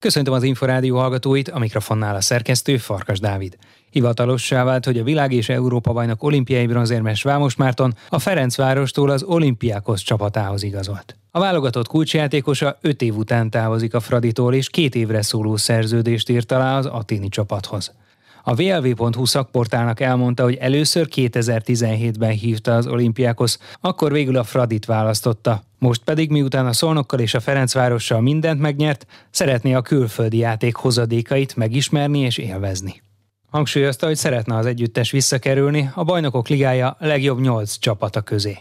Köszöntöm az Inforádió hallgatóit, a mikrofonnál a szerkesztő Farkas Dávid. Hivatalossá vált, hogy a világ és Európa bajnok olimpiai bronzérmes Vámos Márton a Ferencvárostól az olimpiákhoz csapatához igazolt. A válogatott kulcsjátékosa öt év után távozik a Fraditól, és két évre szóló szerződést írt alá az Atini csapathoz. A VLV.hu szakportálnak elmondta, hogy először 2017-ben hívta az olimpiákhoz, akkor végül a Fradit választotta. Most pedig, miután a Szolnokkal és a Ferencvárossal mindent megnyert, szeretné a külföldi játék hozadékait megismerni és élvezni. Hangsúlyozta, hogy szeretne az együttes visszakerülni a bajnokok ligája legjobb nyolc csapata közé.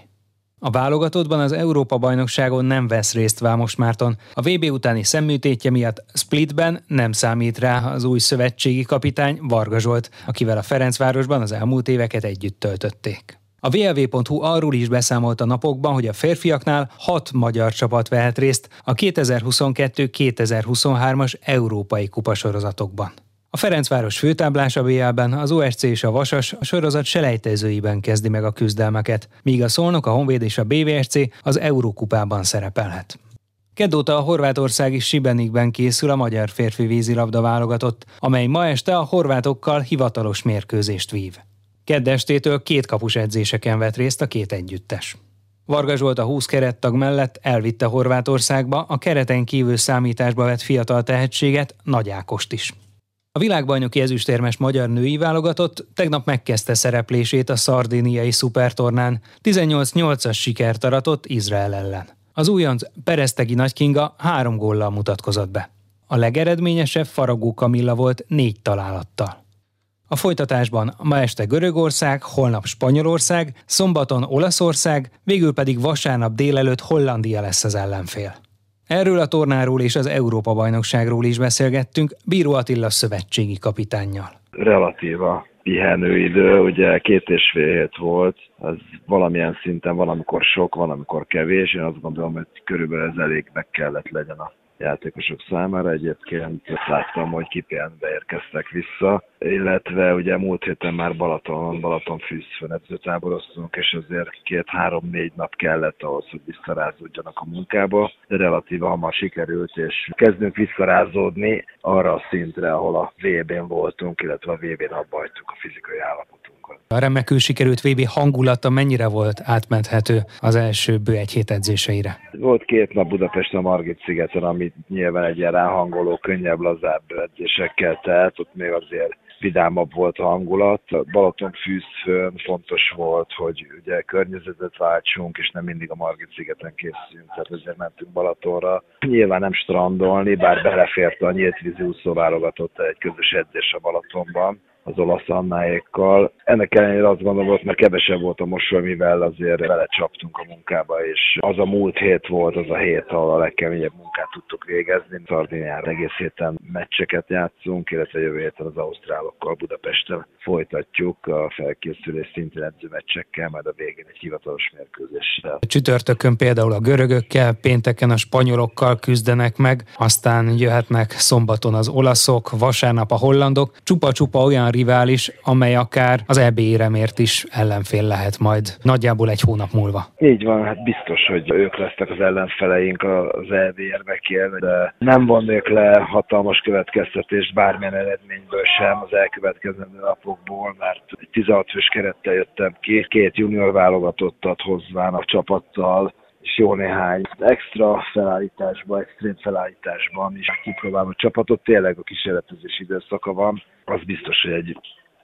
A válogatottban az Európa-bajnokságon nem vesz részt Vámos Márton. A VB utáni szemműtétje miatt Splitben nem számít rá az új szövetségi kapitány Varga Zsolt, akivel a Ferencvárosban az elmúlt éveket együtt töltötték. A VLV.hu arról is beszámolt a napokban, hogy a férfiaknál hat magyar csapat vehet részt a 2022-2023-as európai kupasorozatokban. A Ferencváros főtáblása BL-ben az OSC és a Vasas a sorozat selejtezőiben kezdi meg a küzdelmeket, míg a Szolnok, a Honvéd és a BVSC az Eurókupában szerepelhet. Kedóta a horvátországi Sibenikben készül a magyar férfi vízilabda válogatott, amely ma este a horvátokkal hivatalos mérkőzést vív. Keddestétől két kapus edzéseken vett részt a két együttes. Varga Zsolt a 20 kerettag mellett elvitte Horvátországba a kereten kívül számításba vett fiatal tehetséget, Nagy Ákost is. A világbajnoki ezüstérmes magyar női válogatott tegnap megkezdte szereplését a szardéniai szupertornán, 18-8-as sikert aratott Izrael ellen. Az újonc Peresztegi Nagykinga három góllal mutatkozott be. A legeredményesebb Faragó Kamilla volt négy találattal. A folytatásban ma este Görögország, holnap Spanyolország, szombaton Olaszország, végül pedig vasárnap délelőtt Hollandia lesz az ellenfél. Erről a tornáról és az Európa-bajnokságról is beszélgettünk Bíró Attila szövetségi kapitánnyal. Relatíva pihenőidő, ugye két és fél hét volt, ez valamilyen szinten valamikor sok, valamikor kevés, én azt gondolom, hogy körülbelül ez elég meg kellett legyen a játékosok számára. Egyébként láttam, hogy kipihenve érkeztek vissza, illetve ugye múlt héten már Balaton, Balaton fűzfön edzőtáboroztunk, és azért két-három-négy nap kellett ahhoz, hogy visszarázódjanak a munkába, relatíve hamar sikerült, és kezdünk visszarázódni arra a szintre, ahol a VB-n voltunk, illetve a VB-n abba a fizikai állapotunkat. A remekül sikerült VB hangulata mennyire volt átmenthető az első bő egy hét edzéseire? Volt két nap Budapesten a Margit szigeten, ami nyilván egy ilyen ráhangoló, könnyebb, lazább edzésekkel telt, ott még azért vidámabb volt a hangulat. Balaton fűzfőn fontos volt, hogy ugye környezetet váltsunk, és nem mindig a Margit szigeten készülünk, tehát ezért mentünk Balatonra. Nyilván nem strandolni, bár belefért a nyílt vízi úszó válogatott egy közös edzés a Balatonban az olasz annáékkal. Ennek ellenére azt gondolom, hogy mert kevesebb volt a mosoly, mivel azért vele csaptunk a munkába, és az a múlt hét volt az a hét, ahol a legkeményebb munkát tudtuk végezni. Szardiniára egész héten meccseket játszunk, illetve jövő héten az ausztrálokkal Budapesten folytatjuk a felkészülés szintén edző meccsekkel, majd a végén egy hivatalos mérkőzéssel. Csütörtökön például a görögökkel, pénteken a spanyolokkal küzdenek meg, aztán jöhetnek szombaton az olaszok, vasárnap a hollandok, csupa-csupa olyan rivális, amely akár az EB éremért is ellenfél lehet majd nagyjából egy hónap múlva. Így van, hát biztos, hogy ők lesznek az ellenfeleink az EB érmekért, de nem vonnék le hatalmas következtetést bármilyen eredményből sem az elkövetkezendő napokból, mert egy 16 fős kerettel jöttem ki, két junior válogatottat hozván a csapattal, és jó néhány extra felállításban, extrém felállításban is kipróbálom a csapatot. Tényleg a kísérletezés időszaka van. Az biztos, hogy egy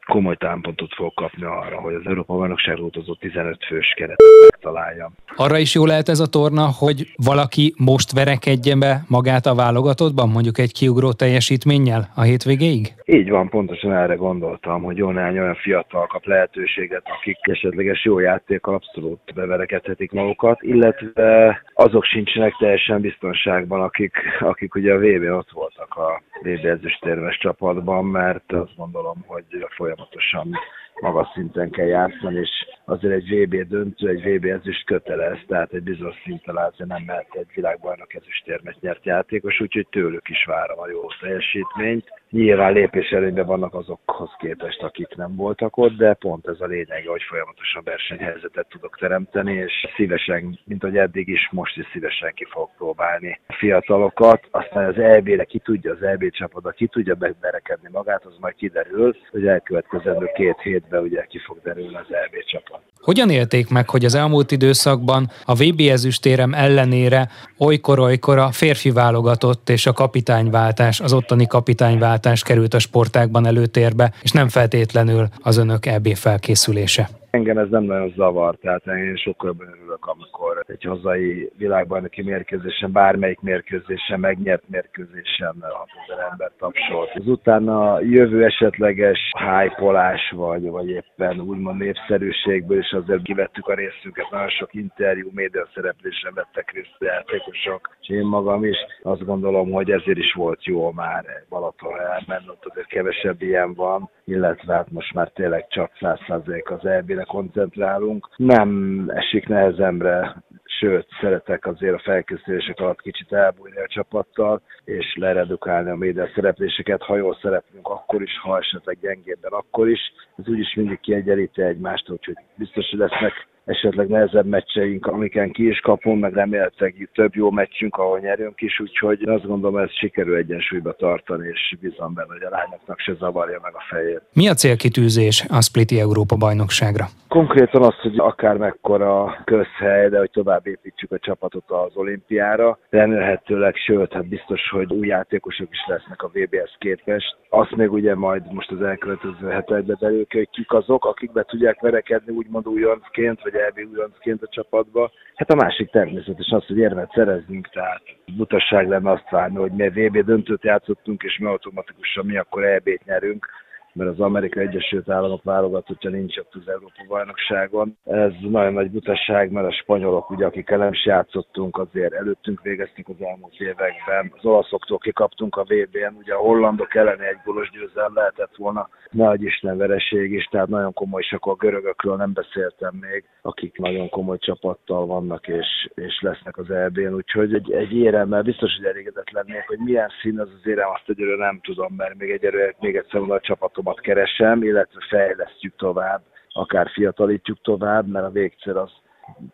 komoly támpontot fog kapni arra, hogy az Európa bajnokság utazó 15 fős keretet megtalálja. Arra is jó lehet ez a torna, hogy valaki most verekedjen be magát a válogatottban, mondjuk egy kiugró teljesítménnyel a hétvégéig? Így van, pontosan erre gondoltam, hogy jó néhány olyan fiatal kap lehetőséget, akik esetleges jó játékkal abszolút beverekedhetik magukat, illetve azok sincsenek teljesen biztonságban, akik, akik ugye a VB ott voltak a VB ezüstérmes csapatban, mert azt gondolom, hogy folyamatosan magas szinten kell játszani, és azért egy VB döntő, egy VB ezüst kötelez, tehát egy bizonyos szint alá nem mehet egy világbajnok ezüstérmet nyert játékos, úgyhogy tőlük is várom a jó teljesítményt. Nyilván lépés előnyben vannak azokhoz képest, akik nem voltak ott, de pont ez a lényeg, hogy folyamatosan versenyhelyzetet tudok teremteni, és szívesen, mint hogy eddig is, most is szívesen ki fogok próbálni a fiatalokat. Aztán az EB-re ki tudja, az EB csapata ki tudja berekedni magát, az majd kiderül, hogy elkövetkezendő két hétben ugye ki fog derülni az EB csapat. Hogyan élték meg, hogy az elmúlt időszakban a VB ezüstérem ellenére olykor-olykor a férfi válogatott és a kapitányváltás, az ottani kapitányváltás került a sportákban előtérbe, és nem feltétlenül az önök EB felkészülése? Engem ez nem nagyon zavar, tehát én sokkal örülök, amikor egy hazai világbajnoki mérkőzésen, bármelyik mérkőzésen, megnyert mérkőzésen 6000 ember tapsolt. Az utána jövő esetleges hájpolás, vagy, vagy éppen úgymond népszerűségből is azért kivettük a részünket, nagyon sok interjú, média szereplésen vettek részt játékosok, és én magam is. Azt gondolom, hogy ezért is volt jó már Balaton elmenni, ott azért kevesebb ilyen van, illetve hát most már tényleg csak 100% az eb koncentrálunk. Nem esik nehezemre, sőt, szeretek azért a felkészülések alatt kicsit elbújni a csapattal, és leredukálni a média szerepléseket, ha jól szereplünk, akkor is, ha esetleg gyengébben, akkor is. Ez úgyis mindig kiegyenlíti egymást, úgyhogy biztos, hogy lesznek esetleg nehezebb meccseink, amiken ki is kapunk, meg remélhetőleg több jó meccsünk, ahol nyerünk is, úgyhogy azt gondolom, ez sikerül egyensúlyba tartani, és bízom benne, hogy a lányoknak se zavarja meg a fejét. Mi a célkitűzés a Spliti Európa bajnokságra? Konkrétan az, hogy akár mekkora közhely, de hogy tovább építsük a csapatot az olimpiára. Remélhetőleg, sőt, hát biztos, hogy új játékosok is lesznek a VBS képest. Azt még ugye majd most az elkövetkező hetekben belül, hogy kik azok, akik be tudják verekedni úgymond újoncként, vagy EB újoncként a csapatba. Hát a másik természetesen az, hogy érmet szerezzünk, tehát butasság lenne azt várni, hogy mi VB döntőt játszottunk, és mi automatikusan mi akkor EB-t nyerünk mert az Amerika Egyesült Államok válogatottja nincs ott az Európa bajnokságon. Ez nagyon nagy butaság, mert a spanyolok, ugye, akikkel nem is játszottunk, azért előttünk végezték az elmúlt években. Az olaszoktól kikaptunk a VB-n, ugye a hollandok elleni egy gólos győzelem lehetett volna, nagy Isten vereség is, tehát nagyon komoly, és akkor a görögökről nem beszéltem még, akik nagyon komoly csapattal vannak és, és lesznek az EB-n, úgyhogy egy, egy éremmel biztos, hogy elégedett lennék, hogy milyen szín az az érem, azt egyelőre nem tudom, mert még egyelőre még egyszer a csapatomat keresem, illetve fejlesztjük tovább, akár fiatalítjuk tovább, mert a végcél az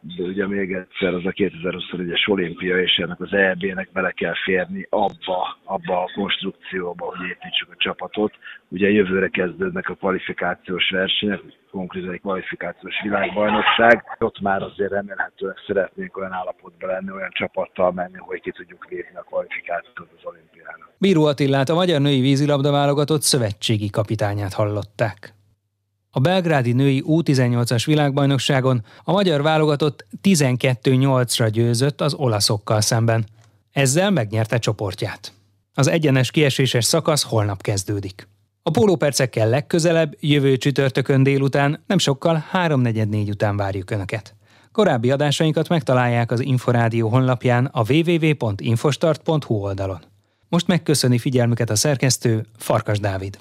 de ugye még egyszer az a 2021-es olimpia, és ennek az EB-nek bele kell férni abba, abba a konstrukcióba, hogy építsük a csapatot. Ugye jövőre kezdődnek a kvalifikációs versenyek, konkrétan egy kvalifikációs világbajnokság. Ott már azért remélhetőleg szeretnénk olyan állapotban lenni, olyan csapattal menni, hogy ki tudjuk lépni a kvalifikációt az olimpiának. Bíró Attillát, a Magyar Női Vízilabda válogatott szövetségi kapitányát hallották. A belgrádi női U18-as világbajnokságon a magyar válogatott 12-8-ra győzött az olaszokkal szemben. Ezzel megnyerte csoportját. Az egyenes kieséses szakasz holnap kezdődik. A pólópercekkel legközelebb, jövő csütörtökön délután, nem sokkal 3.44 után várjuk Önöket. Korábbi adásainkat megtalálják az Inforádió honlapján a www.infostart.hu oldalon. Most megköszöni figyelmüket a szerkesztő Farkas Dávid.